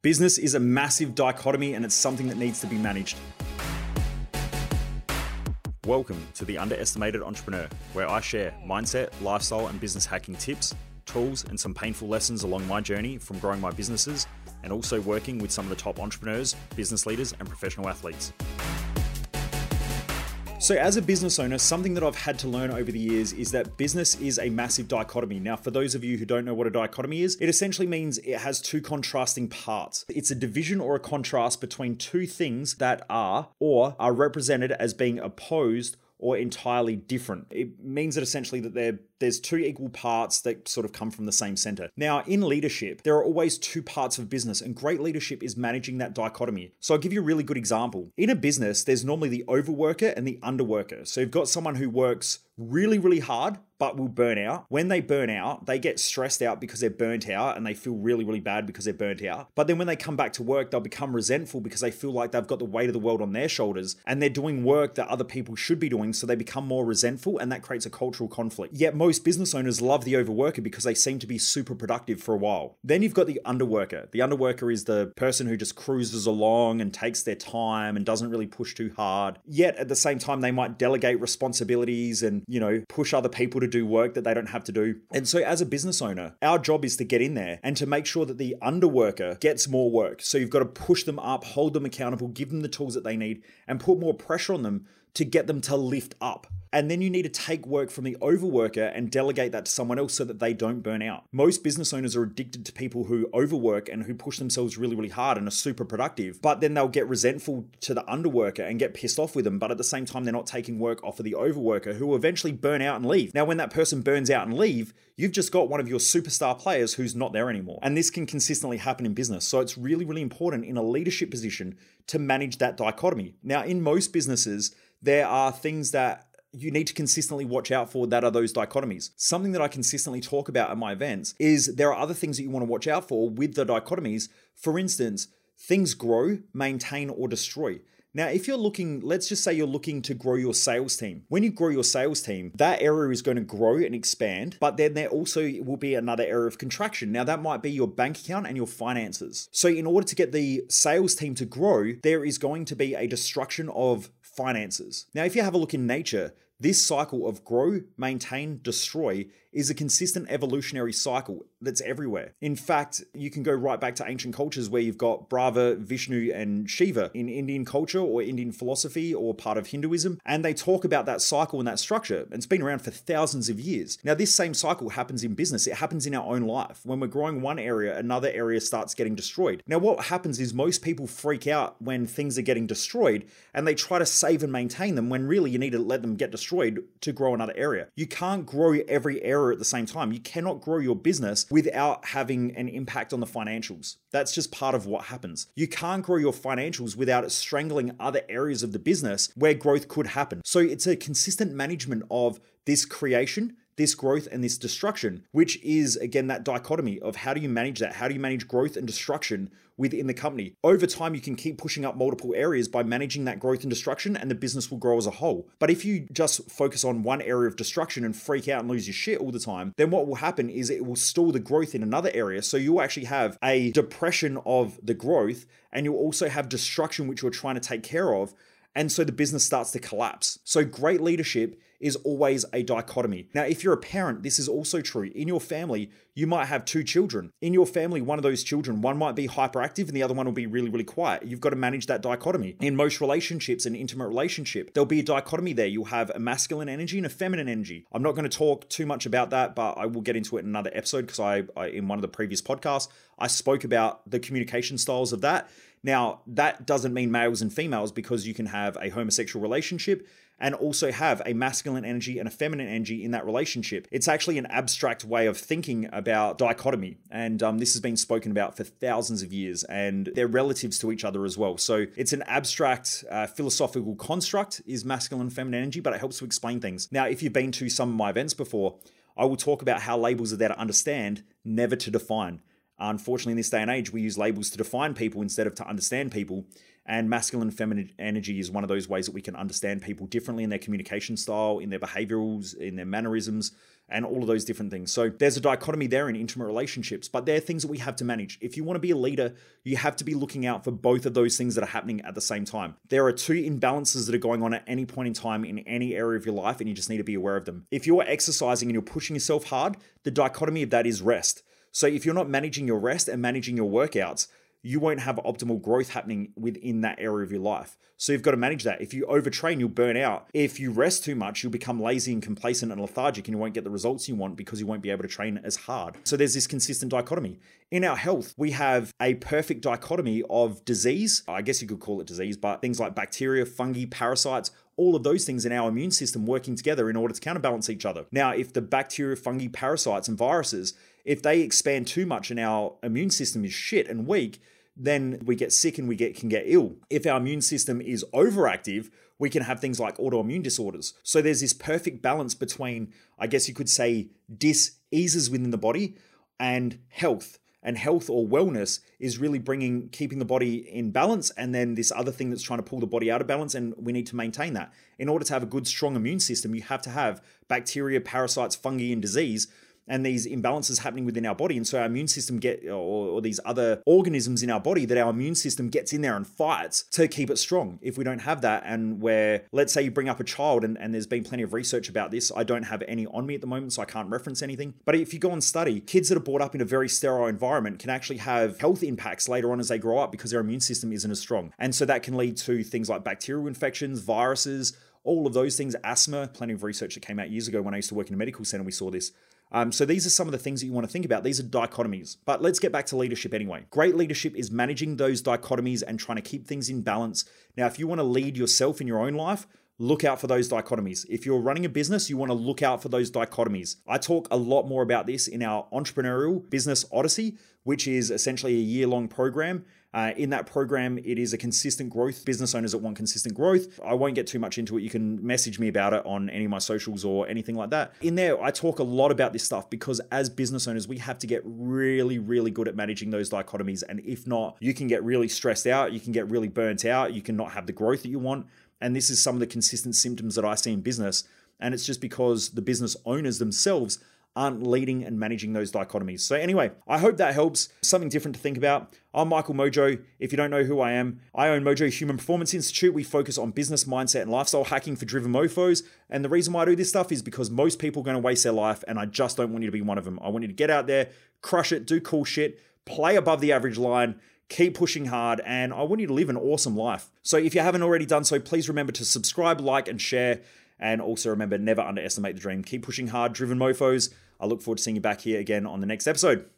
Business is a massive dichotomy and it's something that needs to be managed. Welcome to The Underestimated Entrepreneur, where I share mindset, lifestyle, and business hacking tips, tools, and some painful lessons along my journey from growing my businesses and also working with some of the top entrepreneurs, business leaders, and professional athletes. So, as a business owner, something that I've had to learn over the years is that business is a massive dichotomy. Now, for those of you who don't know what a dichotomy is, it essentially means it has two contrasting parts. It's a division or a contrast between two things that are or are represented as being opposed or entirely different. It means that essentially that there's two equal parts that sort of come from the same center. Now, in leadership, there are always two parts of business, and great leadership is managing that dichotomy. So I'll give you a really good example. In a business, there's normally the overworker and the underworker. So you've got someone who works really, really hard but will burn out. When they burn out, they get stressed out because they're burnt out and they feel really, really bad because they're burnt out. But then when they come back to work, they'll become resentful because they feel like they've got the weight of the world on their shoulders and they're doing work that other people should be doing. So they become more resentful and that creates a cultural conflict. Yet most business owners love the overworker because they seem to be super productive for a while. Then you've got the underworker. The underworker is the person who just cruises along and takes their time and doesn't really push too hard. Yet at the same time, they might delegate responsibilities and, you know, push other people to do work that they don't have to do. And so, as a business owner, our job is to get in there and to make sure that the underworker gets more work. So, you've got to push them up, hold them accountable, give them the tools that they need, and put more pressure on them to get them to lift up. And then you need to take work from the overworker and delegate that to someone else so that they don't burn out. Most business owners are addicted to people who overwork and who push themselves really, really hard and are super productive, but then they'll get resentful to the underworker and get pissed off with them. But at the same time, they're not taking work off of the overworker who will eventually burn out and leave. Now, when that person burns out and leave, you've just got one of your superstar players who's not there anymore. And this can consistently happen in business. So it's really, really important in a leadership position to manage that dichotomy. Now, in most businesses, there are things that you need to consistently watch out for that are those dichotomies. Something that I consistently talk about at my events is there are other things that you want to watch out for with the dichotomies. For instance, things grow, maintain, or destroy. Now, if you're looking, let's just say you're looking to grow your sales team. When you grow your sales team, that area is going to grow and expand, but then there also will be another area of contraction. Now, that might be your bank account and your finances. So, in order to get the sales team to grow, there is going to be a destruction of finances. Now, if you have a look in nature, this cycle of grow, maintain, destroy is a consistent evolutionary cycle that's everywhere. In fact, you can go right back to ancient cultures where you've got Brahma, Vishnu, and Shiva in Indian culture or Indian philosophy or part of Hinduism, and they talk about that cycle and that structure. And it's been around for thousands of years. Now, this same cycle happens in business, it happens in our own life. When we're growing one area, another area starts getting destroyed. Now, what happens is most people freak out when things are getting destroyed and they try to save and maintain them when really you need to let them get destroyed to grow another area. You can't grow every area at the same time. You cannot grow your business without having an impact on the financials. That's just part of what happens. You can't grow your financials without it strangling other areas of the business where growth could happen. So it's a consistent management of this creation this growth and this destruction, which is again that dichotomy of how do you manage that? How do you manage growth and destruction within the company? Over time, you can keep pushing up multiple areas by managing that growth and destruction, and the business will grow as a whole. But if you just focus on one area of destruction and freak out and lose your shit all the time, then what will happen is it will stall the growth in another area. So you'll actually have a depression of the growth, and you'll also have destruction, which you're trying to take care of. And so the business starts to collapse. So great leadership is always a dichotomy. Now, if you're a parent, this is also true. In your family, you might have two children. In your family, one of those children, one might be hyperactive and the other one will be really, really quiet. You've got to manage that dichotomy. In most relationships, an intimate relationship, there'll be a dichotomy there. You'll have a masculine energy and a feminine energy. I'm not going to talk too much about that, but I will get into it in another episode because I, I, in one of the previous podcasts, I spoke about the communication styles of that. Now, that doesn't mean males and females because you can have a homosexual relationship and also have a masculine energy and a feminine energy in that relationship. It's actually an abstract way of thinking about dichotomy. And um, this has been spoken about for thousands of years, and they're relatives to each other as well. So it's an abstract uh, philosophical construct, is masculine and feminine energy, but it helps to explain things. Now, if you've been to some of my events before, I will talk about how labels are there to understand, never to define. Unfortunately, in this day and age, we use labels to define people instead of to understand people. And masculine feminine energy is one of those ways that we can understand people differently in their communication style, in their behaviorals, in their mannerisms, and all of those different things. So there's a dichotomy there in intimate relationships, but they're things that we have to manage. If you want to be a leader, you have to be looking out for both of those things that are happening at the same time. There are two imbalances that are going on at any point in time in any area of your life, and you just need to be aware of them. If you're exercising and you're pushing yourself hard, the dichotomy of that is rest. So if you're not managing your rest and managing your workouts, you won't have optimal growth happening within that area of your life. So you've got to manage that. If you overtrain, you'll burn out. If you rest too much, you'll become lazy and complacent and lethargic and you won't get the results you want because you won't be able to train as hard. So there's this consistent dichotomy. In our health, we have a perfect dichotomy of disease. I guess you could call it disease, but things like bacteria, fungi, parasites, all of those things in our immune system working together in order to counterbalance each other. Now, if the bacteria, fungi, parasites, and viruses if they expand too much and our immune system is shit and weak, then we get sick and we get can get ill. If our immune system is overactive, we can have things like autoimmune disorders. So there's this perfect balance between, I guess you could say, diseases within the body and health. And health or wellness is really bringing, keeping the body in balance, and then this other thing that's trying to pull the body out of balance, and we need to maintain that. In order to have a good, strong immune system, you have to have bacteria, parasites, fungi, and disease and these imbalances happening within our body. And so our immune system get, or, or, these other organisms in our body that our immune system gets in there and fights to keep it strong. If we don't have that, and where, let's say you bring up a child, and, and there's been plenty of research about this, I don't have any on me at the moment, so I can't reference anything. But if you go and study, kids that are brought up in a very sterile environment can actually have health impacts later on as they grow up because their immune system isn't as strong. And so that can lead to things like bacterial infections, viruses, all of those things, asthma, plenty of research that came out years ago when I used to work in a medical center, we saw this. Um, so these are some of the things that you want to think about. These are dichotomies. But let's get back to leadership anyway. Great leadership is managing those dichotomies and trying to keep things in balance. Now, if you want to lead yourself in your own life, look out for those dichotomies. If you're running a business, you want to look out for those dichotomies. I talk a lot more about this in our entrepreneurial business odyssey, which is essentially a year long program uh, in that program, it is a consistent growth. Business owners that want consistent growth. I won't get too much into it. You can message me about it on any of my socials or anything like that. In there, I talk a lot about this stuff because as business owners, we have to get really, really good at managing those dichotomies. And if not, you can get really stressed out. You can get really burnt out. You can not have the growth that you want. And this is some of the consistent symptoms that I see in business. And it's just because the business owners themselves aren't leading and managing those dichotomies. So, anyway, I hope that helps. Something different to think about. I'm Michael Mojo. If you don't know who I am, I own Mojo Human Performance Institute. We focus on business mindset and lifestyle hacking for driven mofos. And the reason why I do this stuff is because most people are going to waste their life, and I just don't want you to be one of them. I want you to get out there, crush it, do cool shit, play above the average line keep pushing hard, and I want you to live an awesome life. So if you haven't already done so, please remember to subscribe, like, and share. And also remember, never underestimate the dream. Keep pushing hard, driven mofos. I look forward to seeing you back here again on the next episode.